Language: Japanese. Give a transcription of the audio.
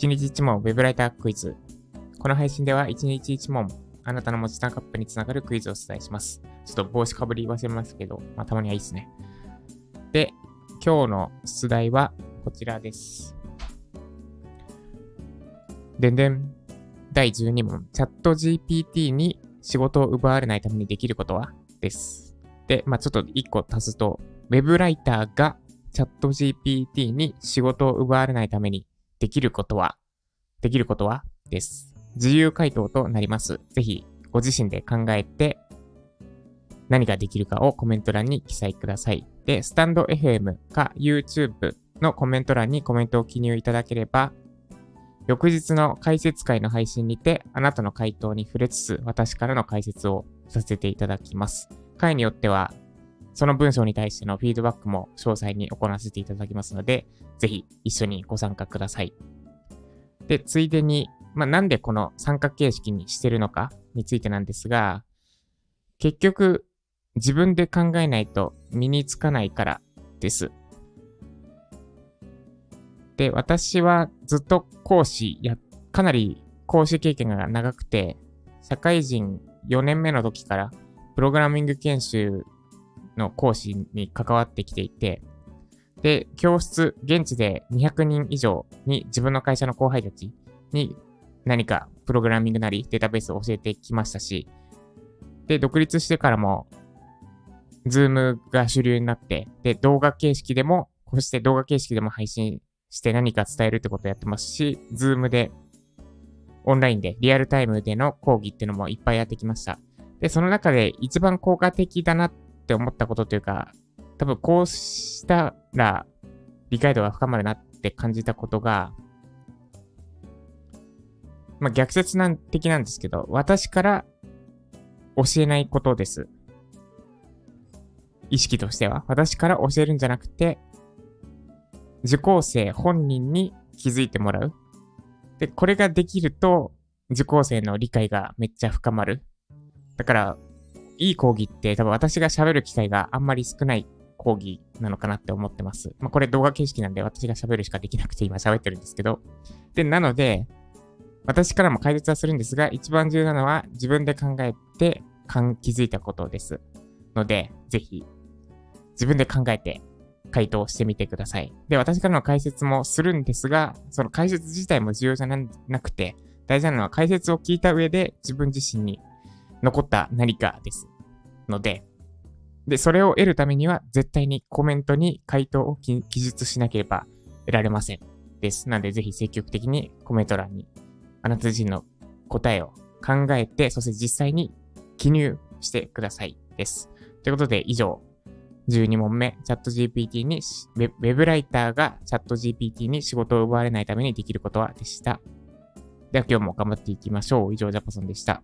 1日1問ウェブライタークイズ。この配信では1日1問、あなたの文字単価アップにつながるクイズをお伝えします。ちょっと帽子かぶり忘れますけど、まあたまにはいいですね。で、今日の出題はこちらです。でんでん。第12問。チャット GPT に仕事を奪われないためにできることは？です。で、まあちょっと1個足すと、ウェブライターがチャット GPT に仕事を奪われないためにできることは、できることは？です。自由回答となります。ぜひ、ご自身で考えて、何ができるかをコメント欄に記載ください。で、スタンド FM か YouTube のコメント欄にコメントを記入いただければ、翌日の解説会の配信にて、あなたの回答に触れつつ、私からの解説をさせていただきます。回によっては、その文章に対してのフィードバックも詳細に行わせていただきますので、ぜひ一緒にご参加ください。で、ついでに、まあ、なんでこの参加形式にしてるのかについてなんですが、結局、自分で考えないと身につかないからです。で、私はずっと講師や、かなり講師経験が長くて、社会人4年目の時から、プログラミング研修の講師に関わってきていて、で、教室、現地で200人以上に自分の会社の後輩たちに何かプログラミングなりデータベースを教えてきましたし、で、独立してからも、ズームが主流になって、で、動画形式でも、こうして動画形式でも配信して何か伝えるってことをやってますし、ズームで、オンラインで、リアルタイムでの講義っていうのもいっぱいやってきました。で、その中で一番効果的だなって思ったことというか、多分こうしたら理解度が深まるなって感じたことが、まあ、逆説なん的なんですけど、私から教えないことです。意識としては。私から教えるんじゃなくて、受講生本人に気づいてもらう。で、これができると、受講生の理解がめっちゃ深まる。だから、いい講義って多分私が喋る機会があんまり少ない講義なのかなって思ってます。まあ、これ動画形式なんで私が喋るしかできなくて今喋ってるんですけど。で、なので、私からも解説はするんですが、一番重要なのは自分で考えてかん気づいたことです。ので、ぜひ、自分で考えて回答してみてください。で、私からの解説もするんですが、その解説自体も重要じゃなくて、大事なのは解説を聞いた上で自分自身に残った何かです。ので、で、それを得るためには絶対にコメントに回答を記述しなければ得られません。です。なので、ぜひ積極的にコメント欄にあなた自身の答えを考えて、そして実際に記入してください。です。ということで、以上、12問目、チャット GPT に、ウェブライターがチャット GPT に仕事を奪われないためにできることはでした。では今日も頑張っていきましょう。以上、ジャパソンでした。